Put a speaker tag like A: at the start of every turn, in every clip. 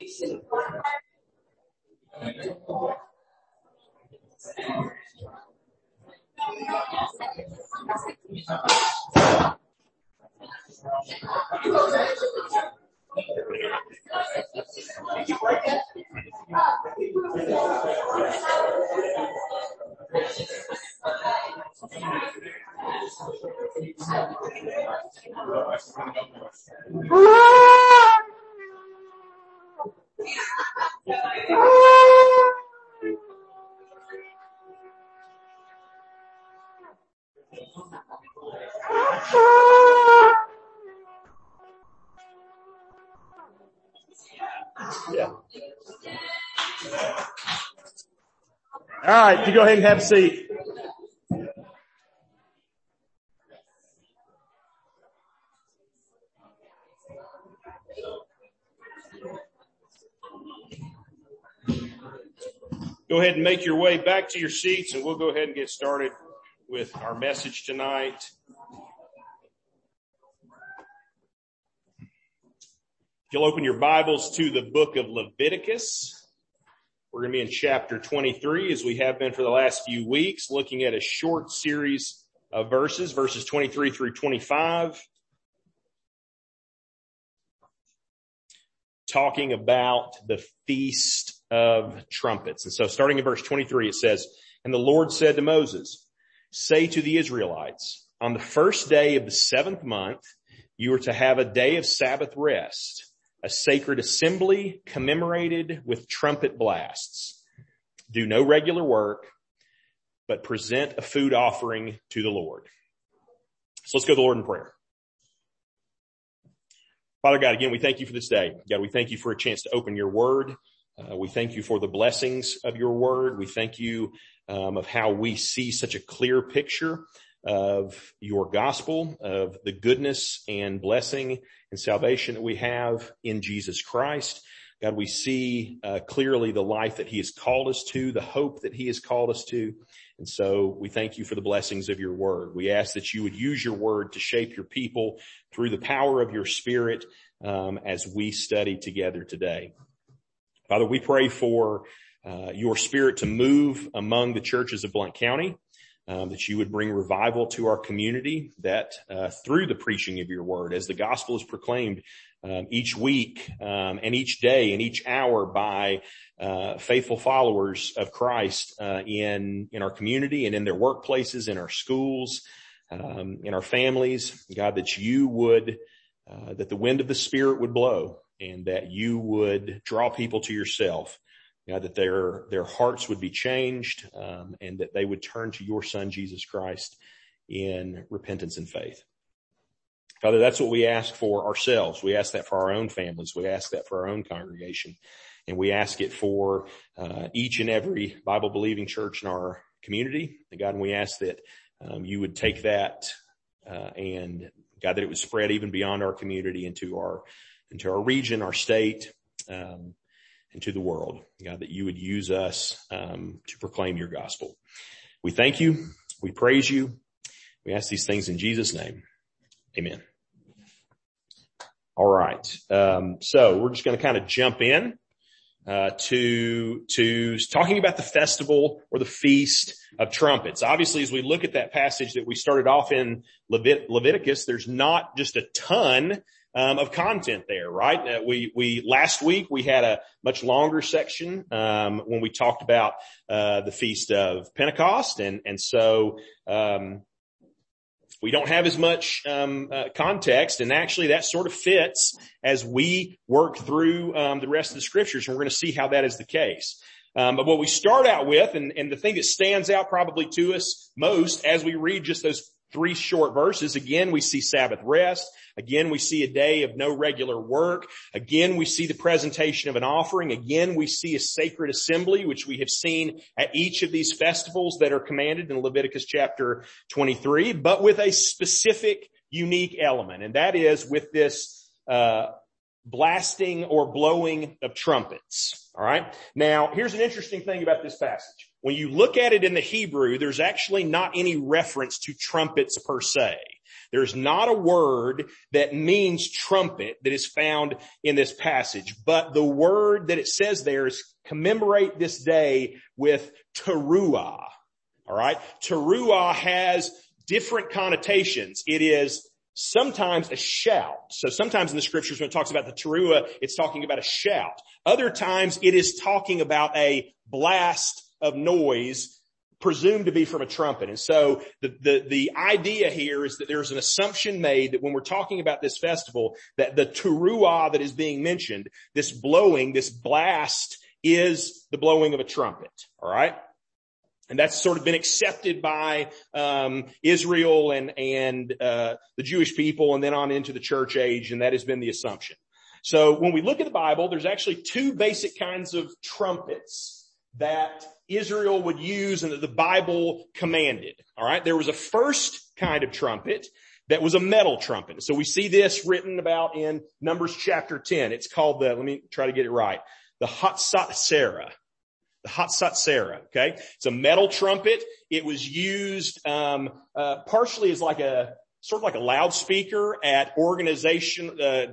A: Oh yeah. All right, you go ahead and have a seat. Go ahead and make your way back to your seats and we'll go ahead and get started with our message tonight. If you'll open your Bibles to the book of Leviticus, we're going to be in chapter 23 as we have been for the last few weeks, looking at a short series of verses, verses 23 through 25, talking about the feast of trumpets. And so starting in verse 23, it says, and the Lord said to Moses, say to the Israelites, on the first day of the seventh month, you are to have a day of Sabbath rest, a sacred assembly commemorated with trumpet blasts. Do no regular work, but present a food offering to the Lord. So let's go to the Lord in prayer. Father God, again, we thank you for this day. God, we thank you for a chance to open your word. Uh, we thank you for the blessings of your word. We thank you um, of how we see such a clear picture of your gospel, of the goodness and blessing and salvation that we have in Jesus Christ. God, we see uh, clearly the life that he has called us to, the hope that he has called us to. And so we thank you for the blessings of your word. We ask that you would use your word to shape your people through the power of your spirit um, as we study together today. Father, we pray for uh, your spirit to move among the churches of Blount County, um, that you would bring revival to our community, that uh, through the preaching of your word, as the gospel is proclaimed um, each week um, and each day and each hour by uh, faithful followers of Christ uh, in in our community and in their workplaces, in our schools, um, in our families, God, that you would uh, that the wind of the Spirit would blow and that you would draw people to yourself, that their, their hearts would be changed, um, and that they would turn to your son, Jesus Christ in repentance and faith. Father, that's what we ask for ourselves. We ask that for our own families. We ask that for our own congregation. And we ask it for uh, each and every Bible believing church in our community. And God, and we ask that um, you would take that uh, and God, that it would spread even beyond our community into our into our region, our state, um, and to the world. God, that you would use us um, to proclaim your gospel. We thank you. We praise you. We ask these things in Jesus' name. Amen. All right. Um, so we're just going to kind of jump in uh, to to talking about the festival or the feast of trumpets. Obviously, as we look at that passage that we started off in Levit- Leviticus, there's not just a ton um, of content there, right? Uh, we we last week we had a much longer section um, when we talked about uh, the feast of Pentecost, and and so um, we don't have as much um, uh, context, and actually that sort of fits as we work through um, the rest of the scriptures, and we're going to see how that is the case. Um, but what we start out with, and, and the thing that stands out probably to us most as we read just those three short verses. Again, we see Sabbath rest. Again, we see a day of no regular work. Again, we see the presentation of an offering. Again, we see a sacred assembly, which we have seen at each of these festivals that are commanded in Leviticus chapter 23, but with a specific unique element. And that is with this, uh, blasting or blowing of trumpets. All right. Now, here's an interesting thing about this passage. When you look at it in the Hebrew, there's actually not any reference to trumpets per se. There's not a word that means trumpet that is found in this passage, but the word that it says there is commemorate this day with teruah. All right. Teruah has different connotations. It is sometimes a shout. So sometimes in the scriptures when it talks about the teruah, it's talking about a shout. Other times it is talking about a blast of noise presumed to be from a trumpet. And so the, the, the idea here is that there's an assumption made that when we're talking about this festival, that the teruah that is being mentioned, this blowing, this blast is the blowing of a trumpet. All right. And that's sort of been accepted by um, Israel and and uh, the Jewish people, and then on into the church age, and that has been the assumption. So when we look at the Bible, there's actually two basic kinds of trumpets that Israel would use and that the Bible commanded. All right. There was a first kind of trumpet that was a metal trumpet. So we see this written about in Numbers chapter 10. It's called the, let me try to get it right, the Hatzatsera. The Hatzatsera. Okay. It's a metal trumpet. It was used, um, uh, partially as like a, sort of like a loudspeaker at organization, uh,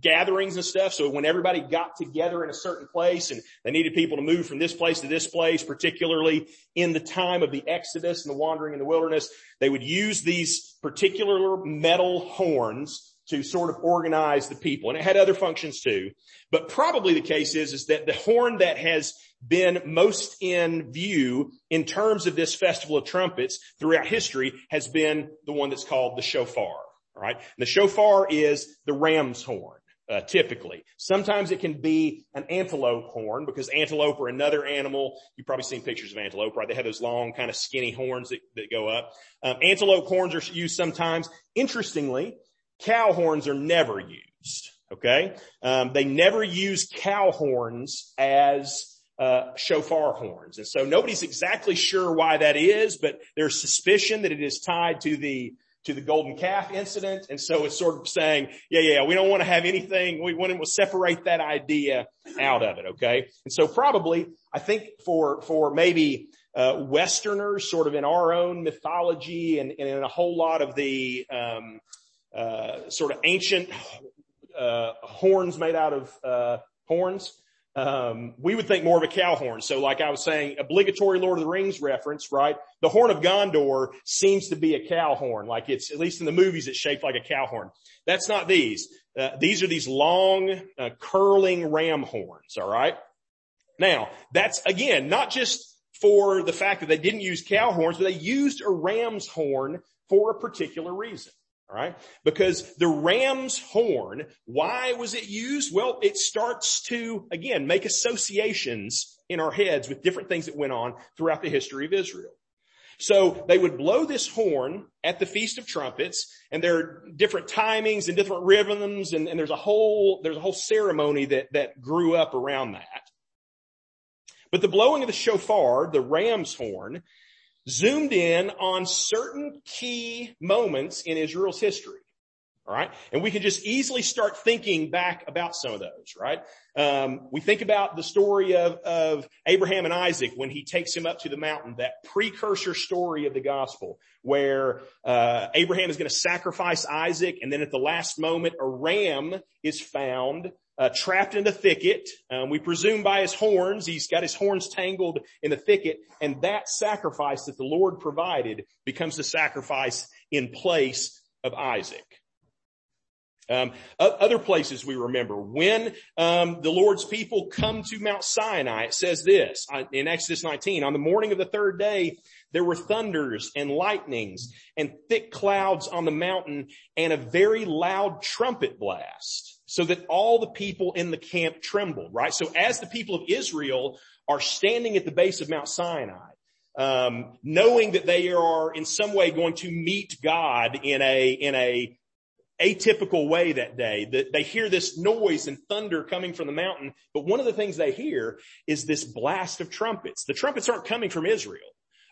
A: gatherings and stuff. So when everybody got together in a certain place and they needed people to move from this place to this place, particularly in the time of the Exodus and the wandering in the wilderness, they would use these particular metal horns to sort of organize the people. And it had other functions too. But probably the case is, is that the horn that has been most in view in terms of this festival of trumpets throughout history has been the one that's called the shofar. All right. And the shofar is the ram's horn uh, typically. Sometimes it can be an antelope horn because antelope are another animal. You've probably seen pictures of antelope, right? They have those long kind of skinny horns that, that go up. Um, antelope horns are used sometimes. Interestingly, cow horns are never used. Okay. Um, they never use cow horns as uh, shofar horns. And so nobody's exactly sure why that is, but there's suspicion that it is tied to the to the golden calf incident. And so it's sort of saying, yeah, yeah, we don't want to have anything. We want to separate that idea out of it. Okay. And so probably I think for, for maybe, uh, Westerners sort of in our own mythology and, and in a whole lot of the, um, uh, sort of ancient, uh, horns made out of, uh, horns um, we would think more of a cow horn. So like I was saying, obligatory Lord of the Rings reference, right? The horn of Gondor seems to be a cow horn. Like it's, at least in the movies, it's shaped like a cow horn. That's not these. Uh, these are these long, uh, curling ram horns, all right? Now, that's again, not just for the fact that they didn't use cow horns, but they used a ram's horn for a particular reason. All right. Because the ram's horn, why was it used? Well, it starts to, again, make associations in our heads with different things that went on throughout the history of Israel. So they would blow this horn at the Feast of Trumpets and there are different timings and different rhythms and, and there's a whole, there's a whole ceremony that, that grew up around that. But the blowing of the shofar, the ram's horn, zoomed in on certain key moments in Israel's history. All right. And we can just easily start thinking back about some of those, right? Um, we think about the story of, of Abraham and Isaac when he takes him up to the mountain, that precursor story of the gospel where, uh, Abraham is going to sacrifice Isaac. And then at the last moment, a ram is found uh, trapped in the thicket. Um, we presume by his horns, he's got his horns tangled in the thicket, and that sacrifice that the Lord provided becomes the sacrifice in place of Isaac. Um, other places we remember when um, the Lord's people come to Mount Sinai, it says this uh, in Exodus 19: On the morning of the third day, there were thunders and lightnings and thick clouds on the mountain, and a very loud trumpet blast so that all the people in the camp trembled, right? So as the people of Israel are standing at the base of Mount Sinai, um, knowing that they are in some way going to meet God in a, in a atypical way that day, that they hear this noise and thunder coming from the mountain. But one of the things they hear is this blast of trumpets. The trumpets aren't coming from Israel.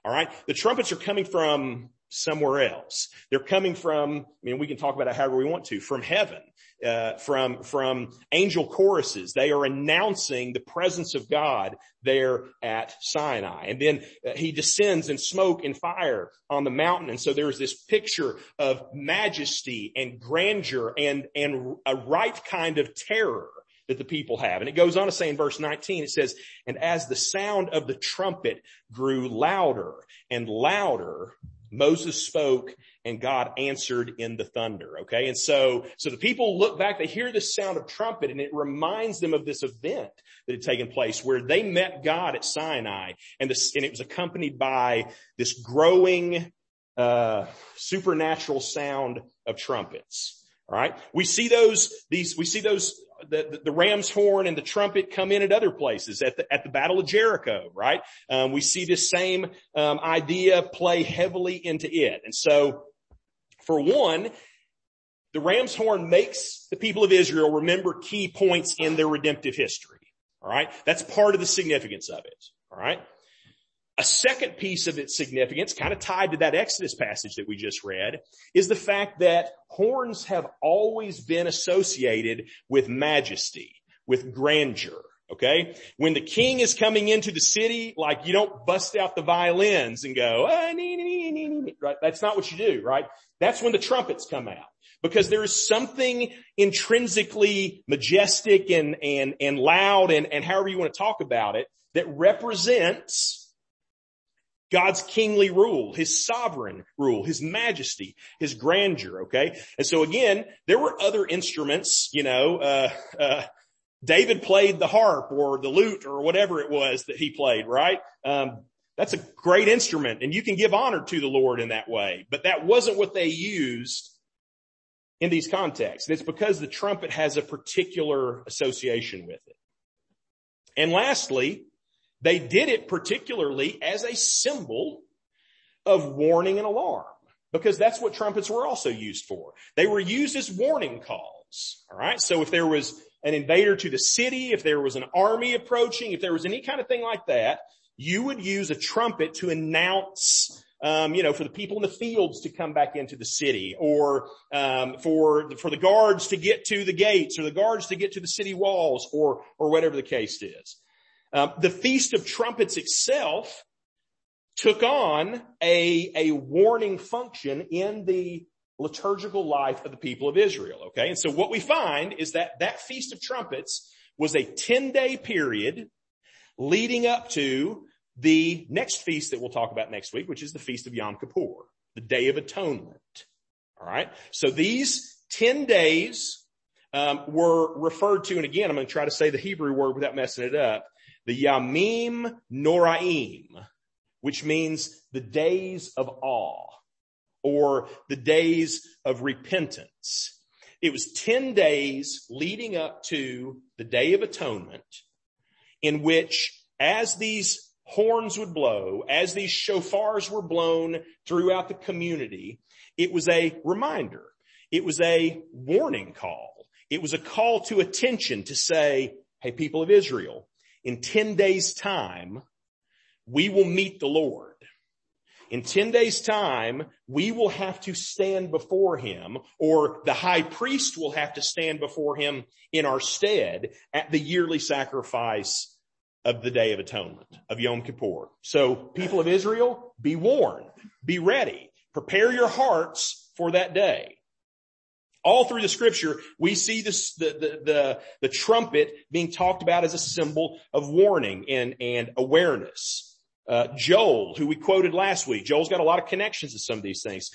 A: All right. The trumpets are coming from somewhere else. They're coming from, I mean, we can talk about it however we want to, from heaven, uh, from, from angel choruses. They are announcing the presence of God there at Sinai. And then uh, he descends in smoke and fire on the mountain. And so there's this picture of majesty and grandeur and, and a right kind of terror that the people have. And it goes on to say in verse 19, it says, and as the sound of the trumpet grew louder and louder, Moses spoke and God answered in the thunder. Okay. And so, so the people look back, they hear the sound of trumpet and it reminds them of this event that had taken place where they met God at Sinai and this, and it was accompanied by this growing, uh, supernatural sound of trumpets. All right. We see those, these, we see those the, the, ram's horn and the trumpet come in at other places at the, at the battle of Jericho, right? Um, we see this same, um, idea play heavily into it. And so for one, the ram's horn makes the people of Israel remember key points in their redemptive history. All right. That's part of the significance of it. All right. A second piece of its significance, kind of tied to that Exodus passage that we just read, is the fact that horns have always been associated with majesty, with grandeur. Okay. When the king is coming into the city, like you don't bust out the violins and go, ah, nee, nee, nee, right? That's not what you do, right? That's when the trumpets come out because there is something intrinsically majestic and, and, and loud and, and however you want to talk about it that represents God's kingly rule, His sovereign rule, His majesty, His grandeur, okay? And so again, there were other instruments, you know, uh, uh, David played the harp or the lute or whatever it was that he played, right? Um, that's a great instrument and you can give honor to the Lord in that way, but that wasn't what they used in these contexts. It's because the trumpet has a particular association with it. And lastly, they did it particularly as a symbol of warning and alarm because that's what trumpets were also used for. They were used as warning calls. All right. So if there was an invader to the city, if there was an army approaching, if there was any kind of thing like that, you would use a trumpet to announce um, you know, for the people in the fields to come back into the city, or um, for for the guards to get to the gates, or the guards to get to the city walls, or or whatever the case is. Um, the Feast of Trumpets itself took on a, a warning function in the liturgical life of the people of Israel. Okay. And so what we find is that that Feast of Trumpets was a 10 day period leading up to the next feast that we'll talk about next week, which is the Feast of Yom Kippur, the Day of Atonement. All right. So these 10 days um, were referred to, and again, I'm going to try to say the Hebrew word without messing it up the Yamim Noraim, which means the days of awe or the days of repentance. It was 10 days leading up to the day of atonement in which as these horns would blow, as these shofars were blown throughout the community, it was a reminder. It was a warning call. It was a call to attention to say, hey, people of Israel, in 10 days time, we will meet the Lord. In 10 days time, we will have to stand before him or the high priest will have to stand before him in our stead at the yearly sacrifice of the day of atonement of Yom Kippur. So people of Israel, be warned, be ready, prepare your hearts for that day. All through the scripture, we see this, the, the, the, the trumpet being talked about as a symbol of warning and, and awareness. Uh, Joel, who we quoted last week, Joel's got a lot of connections to some of these things.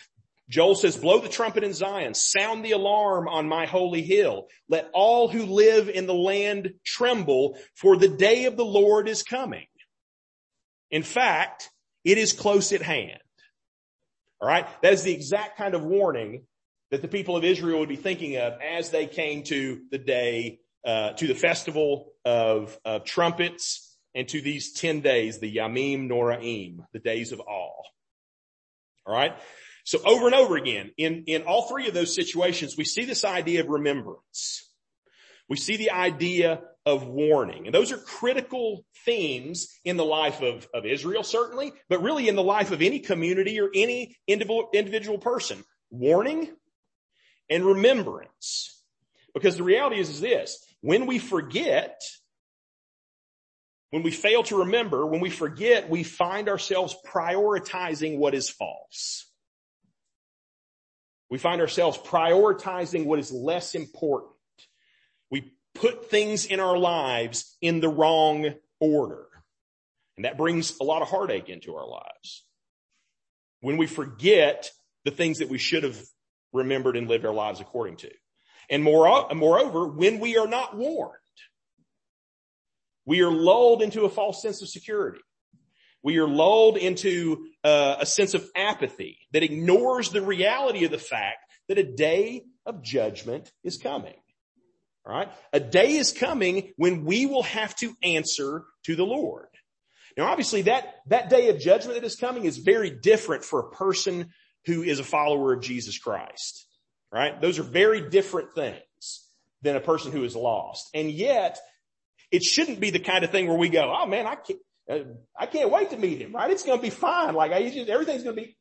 A: Joel says, blow the trumpet in Zion, sound the alarm on my holy hill. Let all who live in the land tremble for the day of the Lord is coming. In fact, it is close at hand. All right. That is the exact kind of warning that the people of Israel would be thinking of as they came to the day, uh, to the festival of, of trumpets and to these 10 days, the Yamim Noraim, the days of awe. All right. So over and over again, in, in all three of those situations, we see this idea of remembrance. We see the idea of warning. And those are critical themes in the life of, of Israel, certainly, but really in the life of any community or any individual, individual person. Warning and remembrance. Because the reality is, is this, when we forget, when we fail to remember, when we forget, we find ourselves prioritizing what is false. We find ourselves prioritizing what is less important. We put things in our lives in the wrong order. And that brings a lot of heartache into our lives. When we forget the things that we should have remembered and lived our lives according to. And more, moreover, when we are not warned, we are lulled into a false sense of security. We are lulled into uh, a sense of apathy that ignores the reality of the fact that a day of judgment is coming. All right. A day is coming when we will have to answer to the Lord. Now, obviously that, that day of judgment that is coming is very different for a person who is a follower of Jesus Christ. Right. Those are very different things than a person who is lost. And yet it shouldn't be the kind of thing where we go, oh man, I can't, uh, I can't wait to meet him, right? It's going to be fine. Like I just, everything's going to be,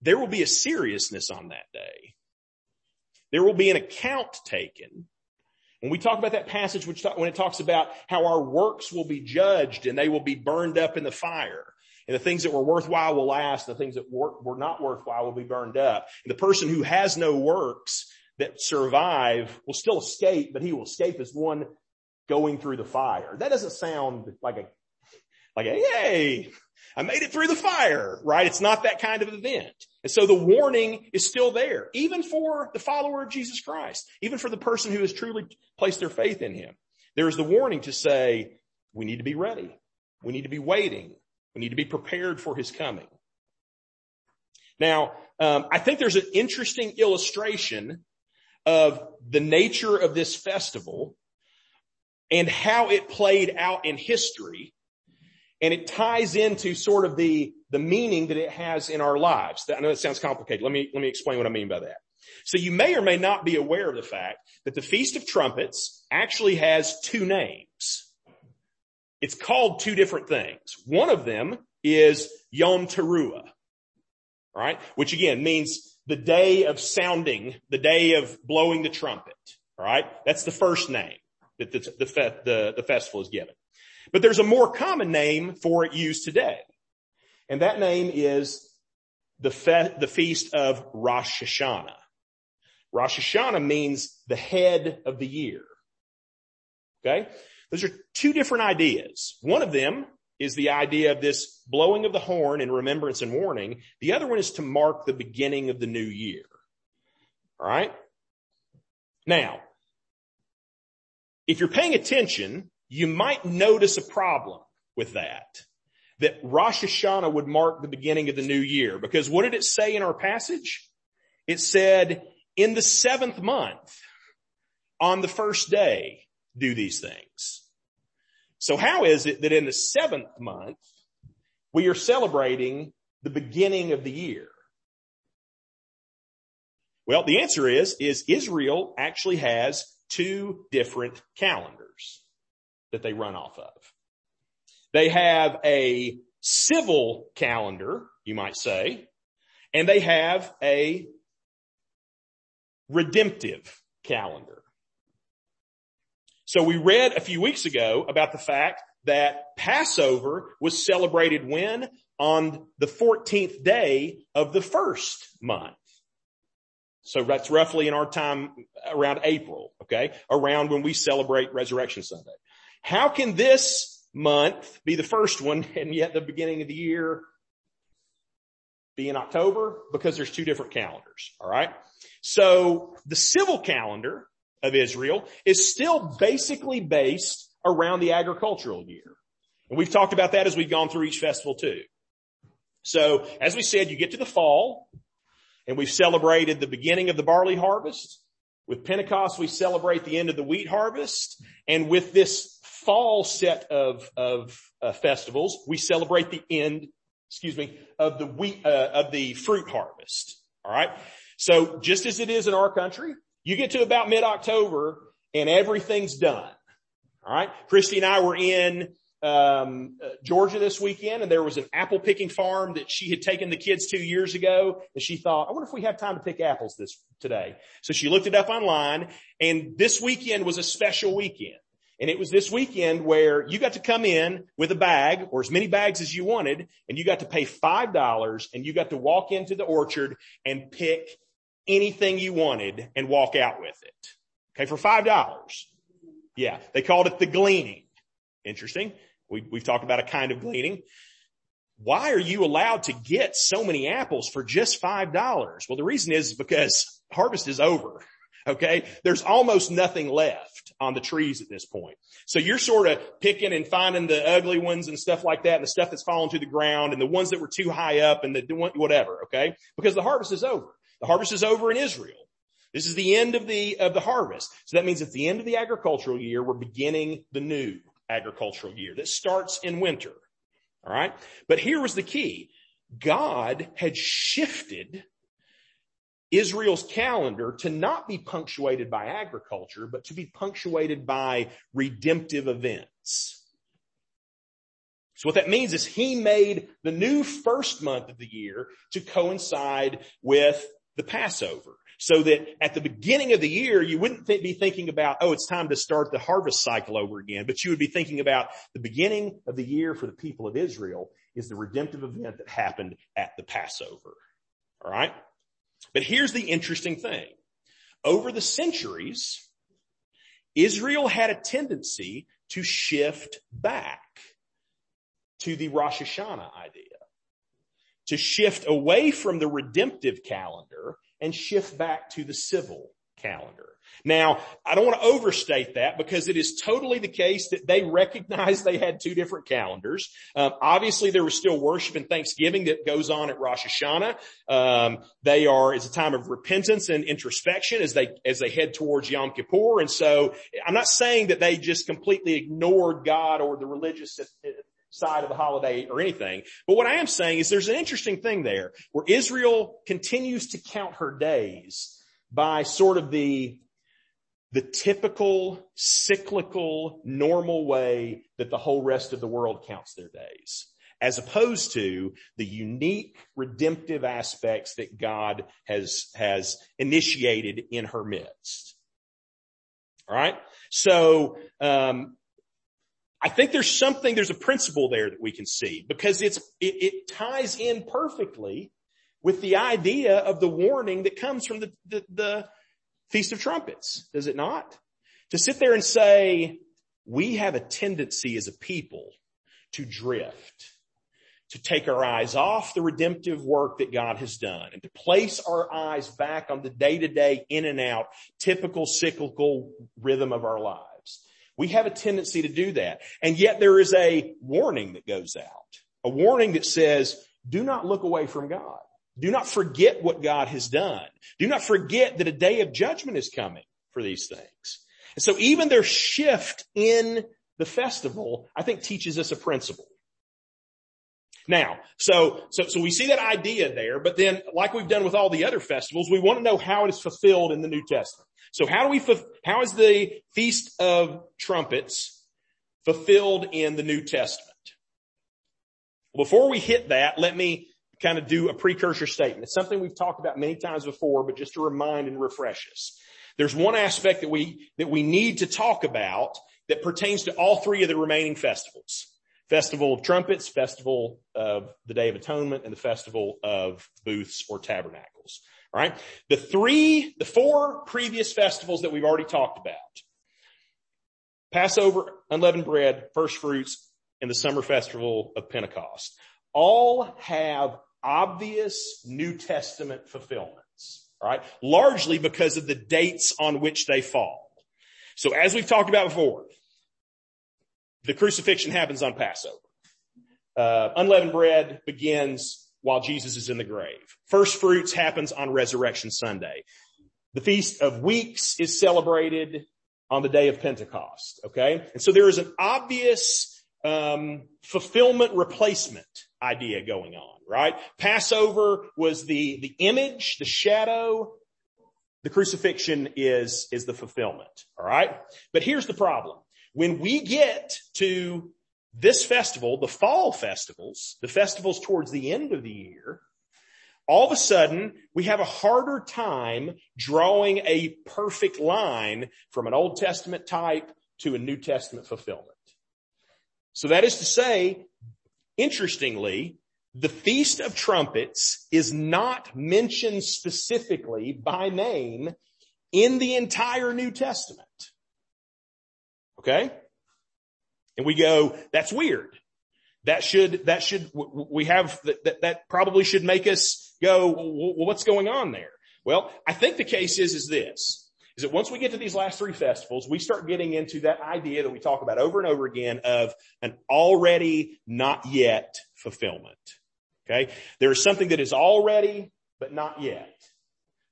A: there will be a seriousness on that day. There will be an account taken. When we talk about that passage, which when it talks about how our works will be judged and they will be burned up in the fire. And the things that were worthwhile will last. The things that were, were not worthwhile will be burned up. And the person who has no works that survive will still escape, but he will escape as one going through the fire. That doesn't sound like a, like a, yay, I made it through the fire, right? It's not that kind of event. And so the warning is still there, even for the follower of Jesus Christ, even for the person who has truly placed their faith in him. There is the warning to say, we need to be ready. We need to be waiting. We need to be prepared for his coming. Now, um, I think there's an interesting illustration of the nature of this festival and how it played out in history. And it ties into sort of the, the meaning that it has in our lives. I know it sounds complicated. Let me, let me explain what I mean by that. So you may or may not be aware of the fact that the Feast of Trumpets actually has two names. It's called two different things. One of them is Yom Teruah, right? Which again means the day of sounding, the day of blowing the trumpet, right? That's the first name that the, the, the, the festival is given. But there's a more common name for it used today. And that name is the, fe- the feast of Rosh Hashanah. Rosh Hashanah means the head of the year. Okay? Those are two different ideas. One of them is the idea of this blowing of the horn in remembrance and warning. The other one is to mark the beginning of the new year. All right? Now, if you're paying attention, you might notice a problem with that. That Rosh Hashanah would mark the beginning of the new year. Because what did it say in our passage? It said, in the seventh month, on the first day, do these things. So how is it that in the seventh month, we are celebrating the beginning of the year? Well, the answer is, is Israel actually has two different calendars that they run off of. They have a civil calendar, you might say, and they have a redemptive calendar. So we read a few weeks ago about the fact that Passover was celebrated when? On the 14th day of the first month. So that's roughly in our time around April, okay? Around when we celebrate Resurrection Sunday. How can this month be the first one and yet the beginning of the year be in October? Because there's two different calendars, alright? So the civil calendar of Israel is still basically based around the agricultural year. And we've talked about that as we've gone through each festival too. So as we said, you get to the fall, and we've celebrated the beginning of the barley harvest. With Pentecost, we celebrate the end of the wheat harvest. And with this fall set of, of uh, festivals, we celebrate the end, excuse me, of the wheat, uh, of the fruit harvest. All right. So just as it is in our country, you get to about mid-October and everything's done. All right. Christy and I were in um, Georgia this weekend and there was an apple picking farm that she had taken the kids to years ago and she thought, I wonder if we have time to pick apples this today. So she looked it up online and this weekend was a special weekend. And it was this weekend where you got to come in with a bag or as many bags as you wanted and you got to pay $5 and you got to walk into the orchard and pick anything you wanted and walk out with it. Okay. For $5. Yeah. They called it the gleaning. Interesting. We, we've talked about a kind of gleaning. Why are you allowed to get so many apples for just $5? Well, the reason is because harvest is over. Okay. There's almost nothing left on the trees at this point. So you're sort of picking and finding the ugly ones and stuff like that and the stuff that's fallen to the ground and the ones that were too high up and the whatever. Okay. Because the harvest is over. The harvest is over in Israel. This is the end of the, of the harvest. So that means at the end of the agricultural year, we're beginning the new agricultural year that starts in winter. All right. But here was the key. God had shifted Israel's calendar to not be punctuated by agriculture, but to be punctuated by redemptive events. So what that means is he made the new first month of the year to coincide with the Passover. So that at the beginning of the year, you wouldn't th- be thinking about, oh, it's time to start the harvest cycle over again, but you would be thinking about the beginning of the year for the people of Israel is the redemptive event that happened at the Passover. All right. But here's the interesting thing. Over the centuries, Israel had a tendency to shift back to the Rosh Hashanah idea, to shift away from the redemptive calendar and shift back to the civil calendar. Now, I don't want to overstate that because it is totally the case that they recognized they had two different calendars. Um, obviously, there was still worship and thanksgiving that goes on at Rosh Hashanah. Um, they are it's a time of repentance and introspection as they as they head towards Yom Kippur. And so, I'm not saying that they just completely ignored God or the religious side of the holiday or anything. But what I am saying is there's an interesting thing there where Israel continues to count her days by sort of the the typical cyclical normal way that the whole rest of the world counts their days as opposed to the unique redemptive aspects that God has, has initiated in her midst. All right. So, um, I think there's something, there's a principle there that we can see because it's, it, it ties in perfectly with the idea of the warning that comes from the, the, the Feast of Trumpets, does it not? To sit there and say, we have a tendency as a people to drift, to take our eyes off the redemptive work that God has done and to place our eyes back on the day to day in and out typical cyclical rhythm of our lives. We have a tendency to do that. And yet there is a warning that goes out, a warning that says, do not look away from God. Do not forget what God has done. Do not forget that a day of judgment is coming for these things. And so even their shift in the festival, I think teaches us a principle. Now, so, so, so we see that idea there, but then like we've done with all the other festivals, we want to know how it is fulfilled in the New Testament. So how do we, how is the Feast of Trumpets fulfilled in the New Testament? Before we hit that, let me kind of do a precursor statement. It's something we've talked about many times before, but just to remind and refresh us. There's one aspect that we, that we need to talk about that pertains to all three of the remaining festivals. Festival of Trumpets, Festival of the Day of Atonement, and the Festival of Booths or Tabernacles. All right. The three, the four previous festivals that we've already talked about. Passover, unleavened bread, first fruits, and the summer festival of Pentecost all have obvious New Testament fulfillments, right? Largely because of the dates on which they fall. So as we've talked about before, the crucifixion happens on Passover. Uh, unleavened bread begins while Jesus is in the grave. First fruits happens on Resurrection Sunday. The Feast of Weeks is celebrated on the day of Pentecost. Okay. And so there is an obvious, um, fulfillment replacement idea going on, right? Passover was the, the image, the shadow. The crucifixion is, is the fulfillment. All right. But here's the problem. when we get to this festival, the fall festivals, the festivals towards the end of the year, all of a sudden we have a harder time drawing a perfect line from an Old Testament type to a New Testament fulfillment. So that is to say, interestingly, the Feast of Trumpets is not mentioned specifically by name in the entire New Testament. Okay? And we go, that's weird. That should, that should, we have, that, that probably should make us go, well, what's going on there? Well, I think the case is, is this, is that once we get to these last three festivals, we start getting into that idea that we talk about over and over again of an already not yet fulfillment. Okay. There is something that is already, but not yet.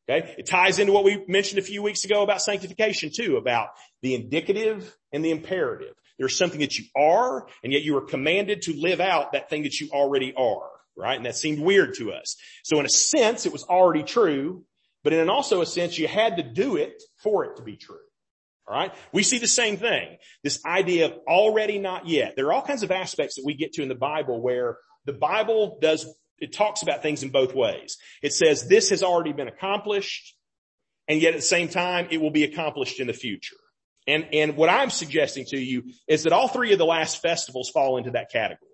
A: Okay. It ties into what we mentioned a few weeks ago about sanctification too, about the indicative and the imperative. There's something that you are, and yet you are commanded to live out that thing that you already are, right? And that seemed weird to us. So in a sense, it was already true, but in also a sense, you had to do it for it to be true. All right. We see the same thing. This idea of already not yet. There are all kinds of aspects that we get to in the Bible where the Bible does, it talks about things in both ways. It says this has already been accomplished and yet at the same time, it will be accomplished in the future. And, and what I'm suggesting to you is that all three of the last festivals fall into that category.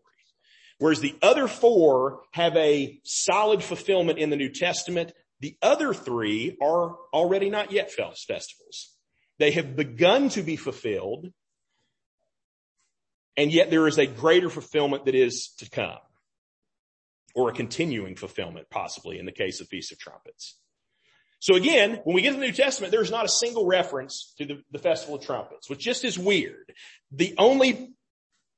A: Whereas the other four have a solid fulfillment in the New Testament. The other three are already not yet festivals. They have begun to be fulfilled. And yet there is a greater fulfillment that is to come or a continuing fulfillment possibly in the case of Feast of Trumpets. So again, when we get to the New Testament, there's not a single reference to the, the Festival of Trumpets, which just is weird. The only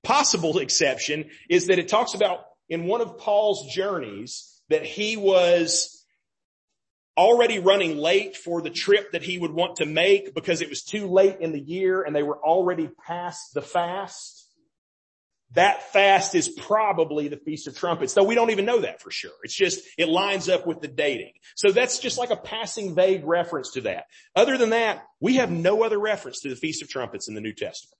A: possible exception is that it talks about in one of Paul's journeys that he was already running late for the trip that he would want to make because it was too late in the year and they were already past the fast. That fast is probably the Feast of Trumpets, though we don't even know that for sure. It's just, it lines up with the dating. So that's just like a passing vague reference to that. Other than that, we have no other reference to the Feast of Trumpets in the New Testament.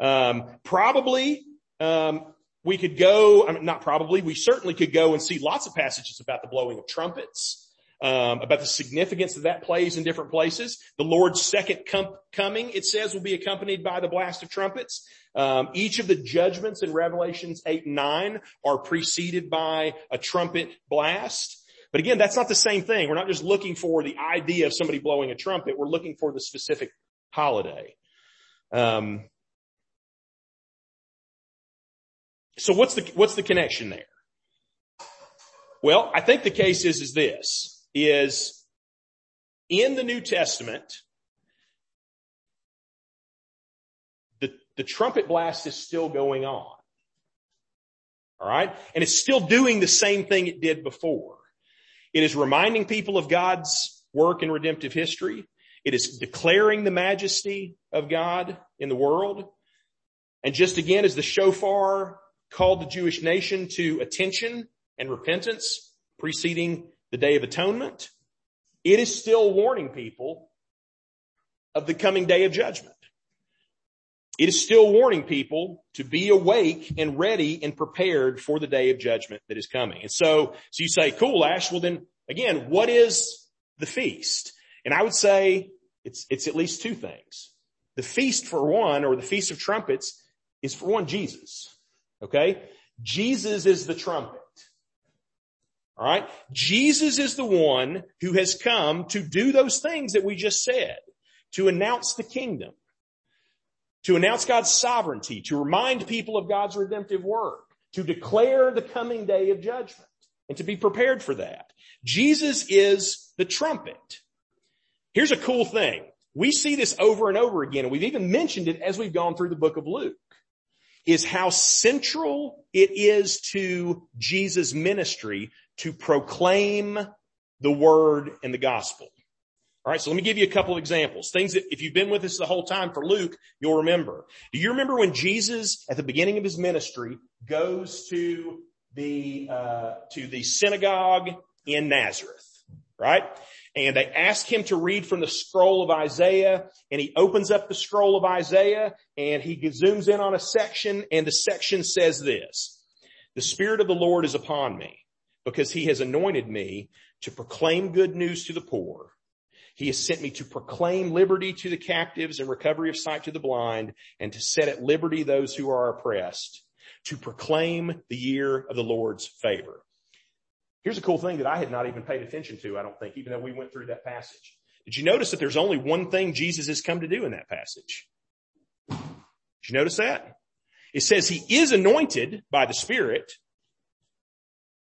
A: Um, probably, um, we could go, I mean, not probably, we certainly could go and see lots of passages about the blowing of trumpets. Um, about the significance that that plays in different places. The Lord's second com- coming, it says, will be accompanied by the blast of trumpets. Um, each of the judgments in Revelations 8 and 9 are preceded by a trumpet blast. But again, that's not the same thing. We're not just looking for the idea of somebody blowing a trumpet. We're looking for the specific holiday. Um, so what's the, what's the connection there? Well, I think the case is, is this is in the New Testament, the, the trumpet blast is still going on. All right. And it's still doing the same thing it did before. It is reminding people of God's work in redemptive history. It is declaring the majesty of God in the world. And just again, as the shofar called the Jewish nation to attention and repentance preceding the Day of Atonement, it is still warning people of the coming day of judgment. It is still warning people to be awake and ready and prepared for the day of judgment that is coming. And so, so you say, cool, Ash, well then again, what is the feast? And I would say it's, it's at least two things. The feast for one, or the feast of trumpets is for one, Jesus. Okay. Jesus is the trumpet. All right. Jesus is the one who has come to do those things that we just said, to announce the kingdom, to announce God's sovereignty, to remind people of God's redemptive work, to declare the coming day of judgment and to be prepared for that. Jesus is the trumpet. Here's a cool thing. We see this over and over again, and we've even mentioned it as we've gone through the book of Luke, is how central it is to Jesus' ministry to proclaim the word and the gospel. All right. So let me give you a couple of examples. Things that if you've been with us the whole time for Luke, you'll remember. Do you remember when Jesus at the beginning of his ministry goes to the, uh, to the synagogue in Nazareth? Right. and they ask him to read from the scroll of Isaiah and he opens up the scroll of Isaiah and he zooms in on a section and the section says this, the spirit of the Lord is upon me because he has anointed me to proclaim good news to the poor. He has sent me to proclaim liberty to the captives and recovery of sight to the blind and to set at liberty those who are oppressed, to proclaim the year of the Lord's favor. Here's a cool thing that I had not even paid attention to, I don't think, even though we went through that passage. Did you notice that there's only one thing Jesus has come to do in that passage? Did you notice that? It says he is anointed by the Spirit,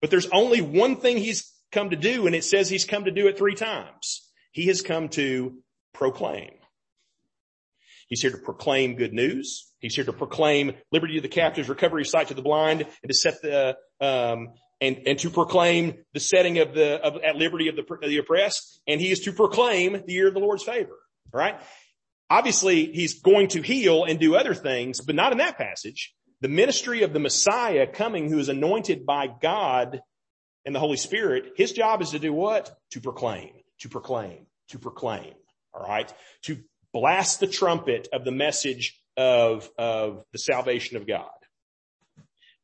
A: but there's only one thing he's come to do, and it says he's come to do it three times. He has come to proclaim. He's here to proclaim good news. He's here to proclaim liberty to the captives, recovery of sight to the blind, and to set the um, and, and to proclaim the setting of the, of, at liberty of the, of the oppressed. And he is to proclaim the year of the Lord's favor. Right? Obviously he's going to heal and do other things, but not in that passage. The ministry of the Messiah coming who is anointed by God and the Holy Spirit, his job is to do what? To proclaim, to proclaim, to proclaim. All right. To blast the trumpet of the message of, of the salvation of God.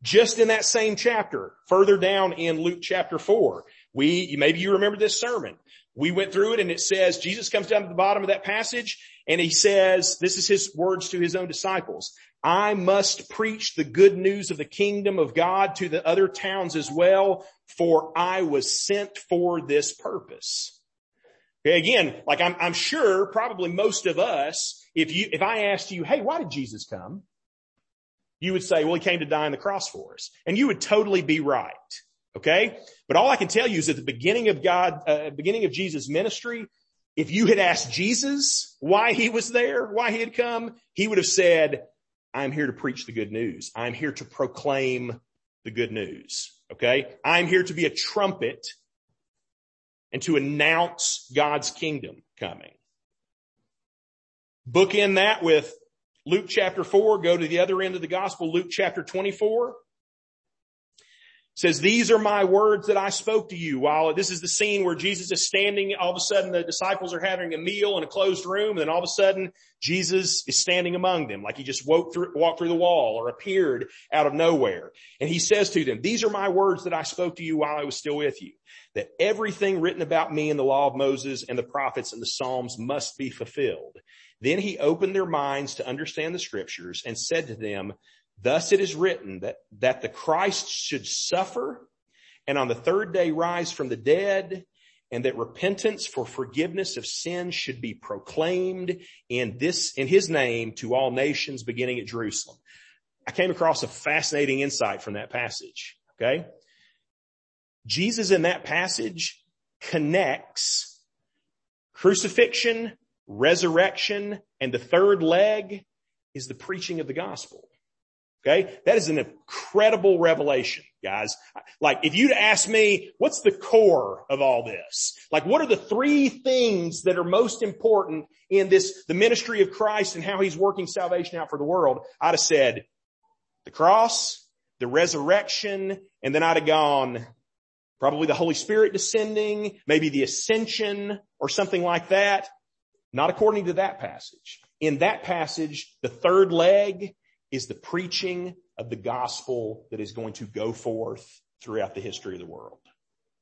A: Just in that same chapter, further down in Luke chapter four, we, maybe you remember this sermon. We went through it and it says, Jesus comes down to the bottom of that passage and he says, this is his words to his own disciples. I must preach the good news of the kingdom of God to the other towns as well, for I was sent for this purpose. Okay, again, like I'm, I'm sure probably most of us, if you, if I asked you, hey, why did Jesus come? you would say, well, he came to die on the cross for us. And you would totally be right. Okay. But all I can tell you is at the beginning of God, uh, beginning of Jesus ministry, if you had asked Jesus why he was there, why he had come, he would have said, I'm here to preach the good news. I'm here to proclaim the good news. Okay. I'm here to be a trumpet and to announce God's kingdom coming. Bookend that with Luke chapter 4, go to the other end of the gospel, Luke chapter 24 says, these are my words that I spoke to you while this is the scene where Jesus is standing. All of a sudden the disciples are having a meal in a closed room. And then all of a sudden Jesus is standing among them like he just walked through, walked through the wall or appeared out of nowhere. And he says to them, these are my words that I spoke to you while I was still with you, that everything written about me in the law of Moses and the prophets and the Psalms must be fulfilled. Then he opened their minds to understand the scriptures and said to them, thus it is written that, that the Christ should suffer and on the third day rise from the dead and that repentance for forgiveness of sins should be proclaimed in this, in his name to all nations beginning at Jerusalem. I came across a fascinating insight from that passage. Okay. Jesus in that passage connects crucifixion, resurrection, and the third leg is the preaching of the gospel. Okay. That is an incredible revelation, guys. Like if you'd ask me, what's the core of all this? Like what are the three things that are most important in this, the ministry of Christ and how he's working salvation out for the world? I'd have said the cross, the resurrection, and then I'd have gone probably the Holy Spirit descending, maybe the ascension or something like that. Not according to that passage. In that passage, the third leg is the preaching of the gospel that is going to go forth throughout the history of the world.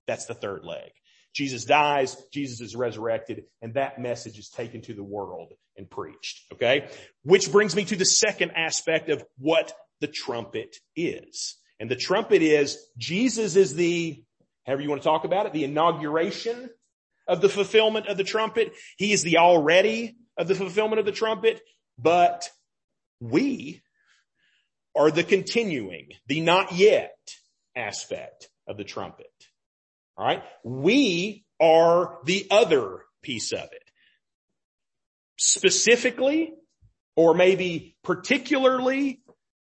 A: That's the third leg. Jesus dies, Jesus is resurrected, and that message is taken to the world and preached. Okay? Which brings me to the second aspect of what the trumpet is. And the trumpet is, Jesus is the, however you want to talk about it, the inauguration of the fulfillment of the trumpet. He is the already of the fulfillment of the trumpet, but we are the continuing, the not yet aspect of the trumpet. All right. We are the other piece of it. Specifically, or maybe particularly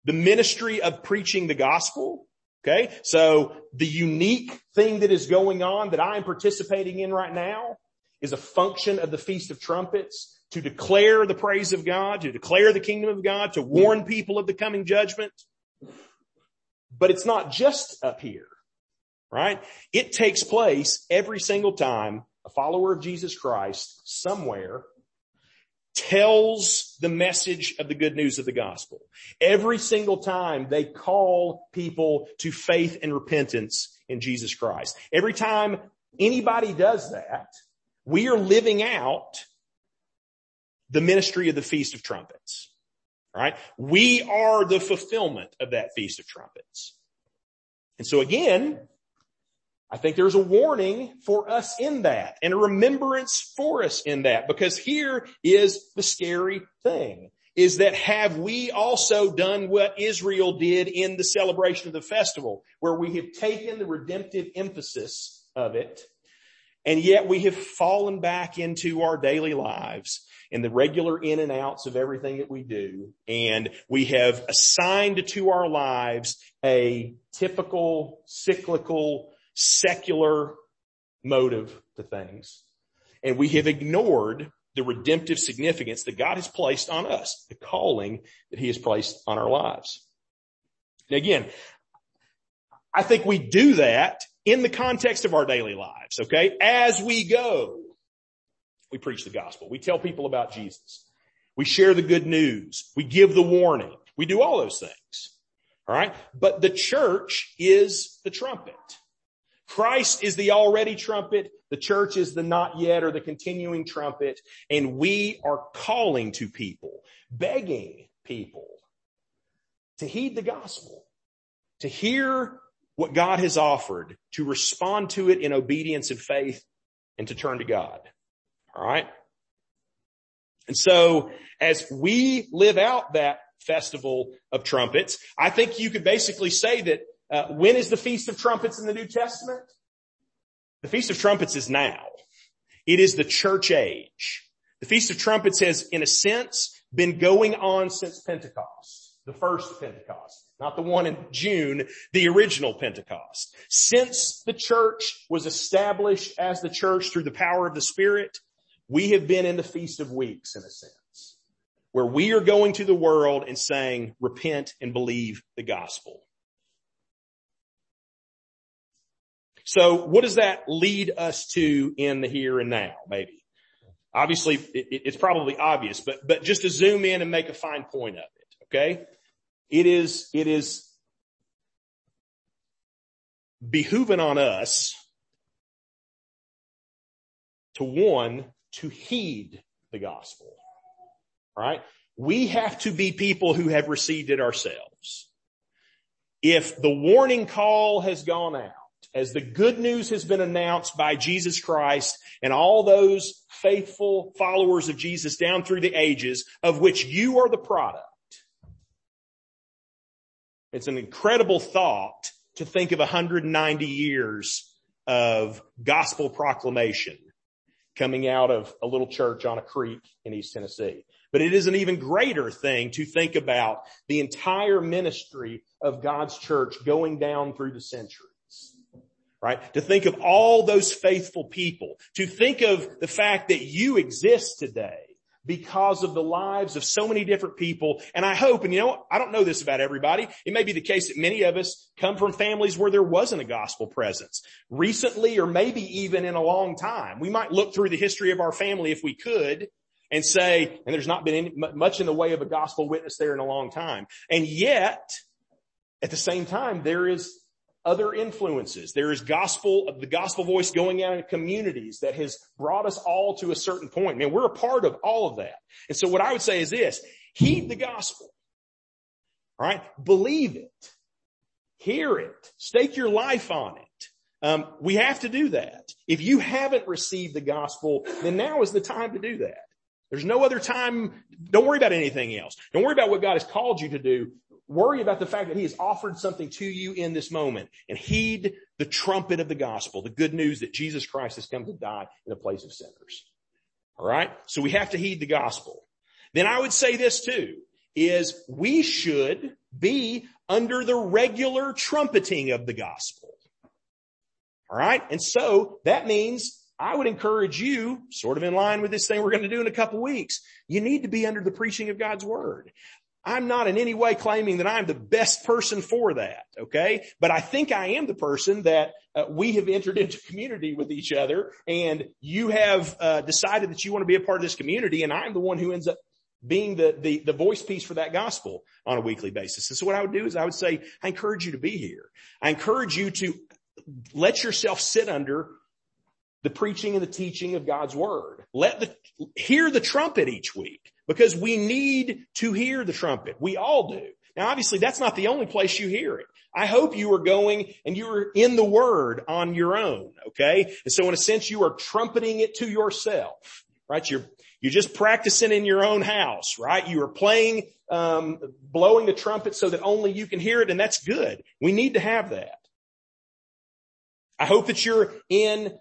A: the ministry of preaching the gospel Okay. So the unique thing that is going on that I am participating in right now is a function of the Feast of Trumpets to declare the praise of God, to declare the kingdom of God, to warn people of the coming judgment. But it's not just up here, right? It takes place every single time a follower of Jesus Christ somewhere tells the message of the good news of the gospel. Every single time they call people to faith and repentance in Jesus Christ. Every time anybody does that, we are living out the ministry of the Feast of Trumpets. Right. We are the fulfillment of that Feast of Trumpets. And so again, I think there's a warning for us in that and a remembrance for us in that because here is the scary thing is that have we also done what Israel did in the celebration of the festival where we have taken the redemptive emphasis of it and yet we have fallen back into our daily lives and the regular in and outs of everything that we do. And we have assigned to our lives a typical cyclical secular motive to things. And we have ignored the redemptive significance that God has placed on us, the calling that he has placed on our lives. And again, I think we do that in the context of our daily lives, okay? As we go, we preach the gospel. We tell people about Jesus. We share the good news. We give the warning. We do all those things. All right. But the church is the trumpet. Christ is the already trumpet. The church is the not yet or the continuing trumpet. And we are calling to people, begging people to heed the gospel, to hear what God has offered, to respond to it in obedience and faith and to turn to God. All right. And so as we live out that festival of trumpets, I think you could basically say that uh, when is the Feast of Trumpets in the New Testament? The Feast of Trumpets is now. It is the church age. The Feast of Trumpets has, in a sense, been going on since Pentecost, the first Pentecost, not the one in June, the original Pentecost. Since the church was established as the church through the power of the Spirit, we have been in the Feast of Weeks in a sense, where we are going to the world and saying, repent and believe the gospel. So what does that lead us to in the here and now, maybe? Obviously, it, it's probably obvious, but, but just to zoom in and make a fine point of it, okay? It is, it is behooving on us to one, to heed the gospel, right? We have to be people who have received it ourselves. If the warning call has gone out, as the good news has been announced by Jesus Christ and all those faithful followers of Jesus down through the ages of which you are the product. It's an incredible thought to think of 190 years of gospel proclamation coming out of a little church on a creek in East Tennessee. But it is an even greater thing to think about the entire ministry of God's church going down through the centuries right? To think of all those faithful people, to think of the fact that you exist today because of the lives of so many different people. And I hope, and you know, I don't know this about everybody. It may be the case that many of us come from families where there wasn't a gospel presence recently or maybe even in a long time. We might look through the history of our family if we could and say, and there's not been any, much in the way of a gospel witness there in a long time. And yet, at the same time, there is other influences. There is gospel, the gospel voice going out in communities that has brought us all to a certain point. Man, we're a part of all of that. And so what I would say is this, heed the gospel. All right. Believe it. Hear it. Stake your life on it. Um, we have to do that. If you haven't received the gospel, then now is the time to do that. There's no other time. Don't worry about anything else. Don't worry about what God has called you to do. Worry about the fact that he has offered something to you in this moment and heed the trumpet of the gospel, the good news that Jesus Christ has come to die in the place of sinners. All right. So we have to heed the gospel. Then I would say this too, is we should be under the regular trumpeting of the gospel. All right. And so that means I would encourage you, sort of in line with this thing we're going to do in a couple weeks, you need to be under the preaching of God's word. I'm not in any way claiming that I'm the best person for that. Okay. But I think I am the person that uh, we have entered into community with each other and you have uh, decided that you want to be a part of this community and I'm the one who ends up being the, the, the voice piece for that gospel on a weekly basis. And so what I would do is I would say, I encourage you to be here. I encourage you to let yourself sit under the preaching and the teaching of God's word. Let the, hear the trumpet each week because we need to hear the trumpet. We all do. Now obviously that's not the only place you hear it. I hope you are going and you are in the word on your own. Okay. And so in a sense you are trumpeting it to yourself, right? You're, you're just practicing in your own house, right? You are playing, um, blowing the trumpet so that only you can hear it and that's good. We need to have that. I hope that you're in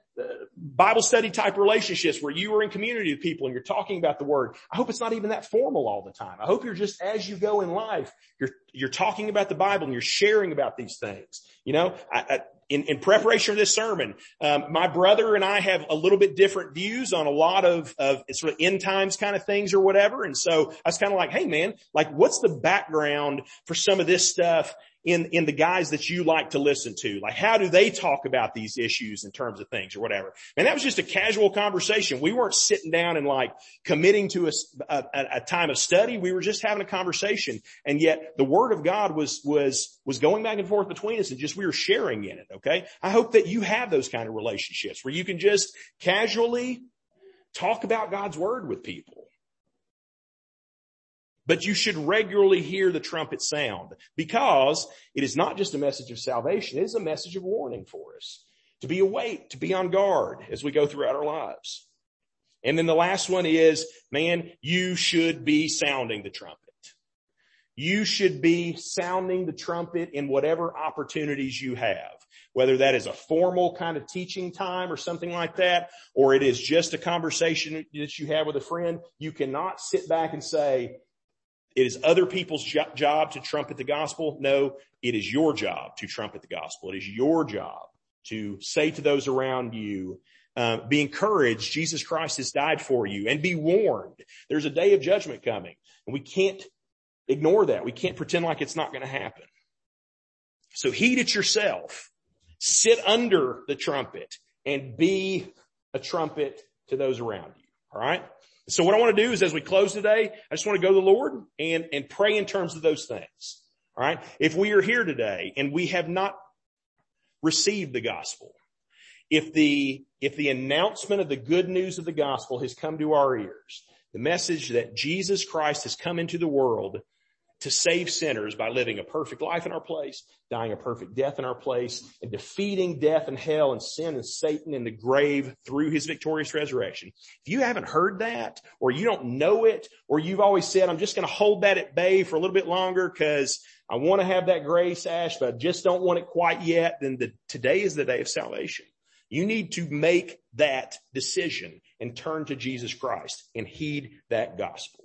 A: Bible study type relationships where you are in community with people and you're talking about the word. I hope it's not even that formal all the time. I hope you're just as you go in life, you're, you're talking about the Bible and you're sharing about these things. You know, I, I, in, in, preparation for this sermon, um, my brother and I have a little bit different views on a lot of, of sort of end times kind of things or whatever. And so I was kind of like, hey man, like what's the background for some of this stuff? In, in the guys that you like to listen to? Like how do they talk about these issues in terms of things or whatever? And that was just a casual conversation. We weren't sitting down and like committing to a, a, a time of study. We were just having a conversation. And yet the word of God was, was, was going back and forth between us and just we were sharing in it. Okay. I hope that you have those kind of relationships where you can just casually talk about God's word with people. But you should regularly hear the trumpet sound because it is not just a message of salvation. It is a message of warning for us to be awake, to be on guard as we go throughout our lives. And then the last one is, man, you should be sounding the trumpet. You should be sounding the trumpet in whatever opportunities you have, whether that is a formal kind of teaching time or something like that, or it is just a conversation that you have with a friend. You cannot sit back and say, it is other people's jo- job to trumpet the gospel. No, it is your job to trumpet the gospel. It is your job to say to those around you, uh, be encouraged. Jesus Christ has died for you and be warned. There's a day of judgment coming and we can't ignore that. We can't pretend like it's not going to happen. So heed it yourself. Sit under the trumpet and be a trumpet to those around you. All right. So what I want to do is as we close today, I just want to go to the Lord and, and pray in terms of those things. All right. If we are here today and we have not received the gospel, if the, if the announcement of the good news of the gospel has come to our ears, the message that Jesus Christ has come into the world to save sinners by living a perfect life in our place, dying a perfect death in our place, and defeating death and hell and sin and Satan in the grave through his victorious resurrection. If you haven't heard that, or you don't know it, or you've always said, I'm just going to hold that at bay for a little bit longer because I want to have that grace, Ash, but I just don't want it quite yet, then the, today is the day of salvation. You need to make that decision and turn to Jesus Christ and heed that gospel.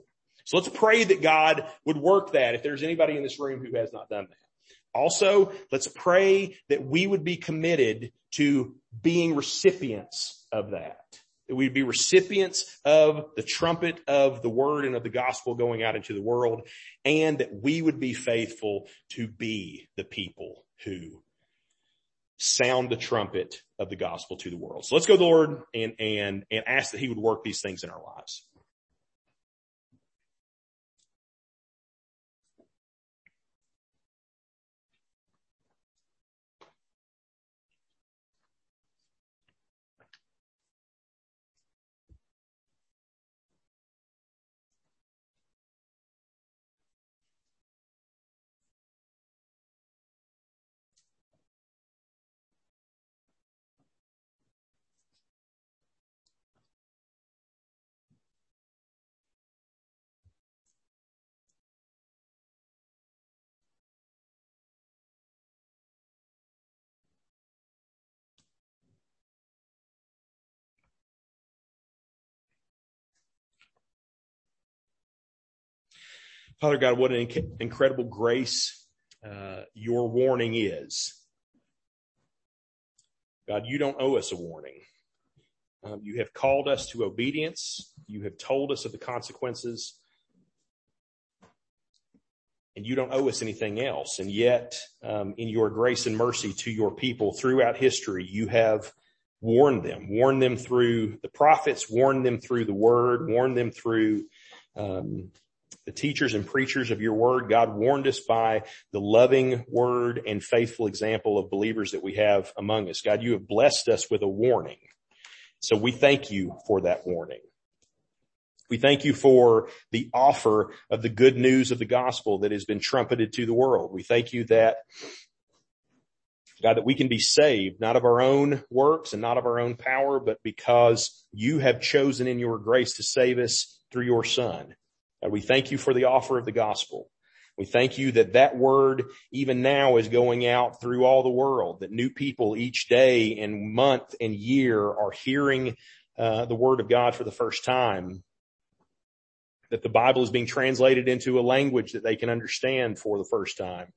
A: So let's pray that God would work that if there's anybody in this room who has not done that. Also, let's pray that we would be committed to being recipients of that. That we'd be recipients of the trumpet of the word and of the gospel going out into the world and that we would be faithful to be the people who sound the trumpet of the gospel to the world. So let's go to the Lord and, and, and ask that he would work these things in our lives. Father God, what an inc- incredible grace uh, your warning is. God, you don't owe us a warning. Um, you have called us to obedience. You have told us of the consequences and you don't owe us anything else. And yet, um, in your grace and mercy to your people throughout history, you have warned them, warned them through the prophets, warned them through the word, warned them through um, the teachers and preachers of your word. God warned us by the loving word and faithful example of believers that we have among us. God, you have blessed us with a warning. So we thank you for that warning. We thank you for the offer of the good news of the gospel that has been trumpeted to the world. We thank you that God, that we can be saved, not of our own works and not of our own power, but because you have chosen in your grace to save us through your son. God, we thank you for the offer of the gospel. We thank you that that word even now is going out through all the world, that new people each day and month and year are hearing uh, the word of God for the first time that the Bible is being translated into a language that they can understand for the first time.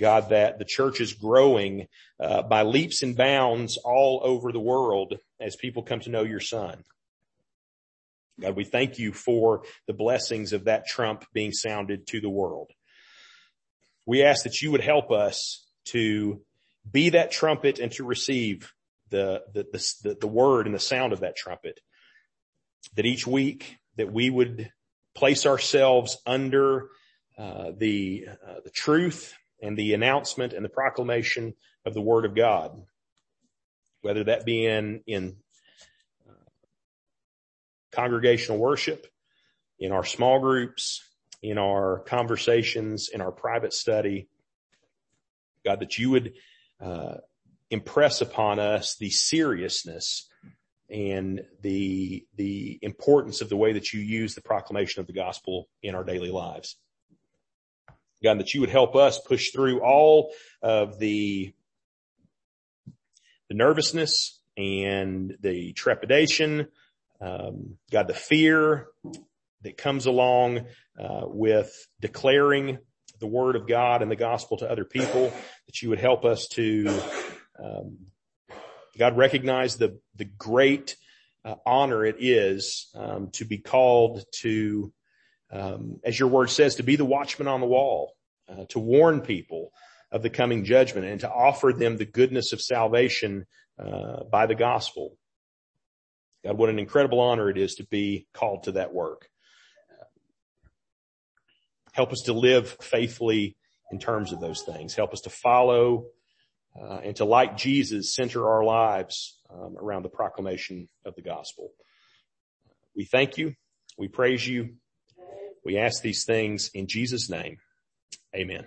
A: God, that the church is growing uh, by leaps and bounds all over the world as people come to know your son. God, we thank you for the blessings of that trump being sounded to the world. We ask that you would help us to be that trumpet and to receive the, the, the, the, word and the sound of that trumpet. That each week that we would place ourselves under uh, the uh, the truth and the announcement and the proclamation of the word of God, whether that be in in congregational worship, in our small groups, in our conversations, in our private study. God, that you would uh, impress upon us the seriousness and the, the importance of the way that you use the proclamation of the gospel in our daily lives. God, that you would help us push through all of the, the nervousness and the trepidation, um, God, the fear that comes along uh, with declaring the word of God and the gospel to other people, that you would help us to um, God recognize the, the great uh, honor it is um, to be called to, um, as your word says, to be the watchman on the wall, uh, to warn people of the coming judgment and to offer them the goodness of salvation uh, by the gospel. God, what an incredible honor it is to be called to that work. Help us to live faithfully in terms of those things. Help us to follow uh, and to, like Jesus, center our lives um, around the proclamation of the gospel. We thank you. We praise you. We ask these things in Jesus' name. Amen.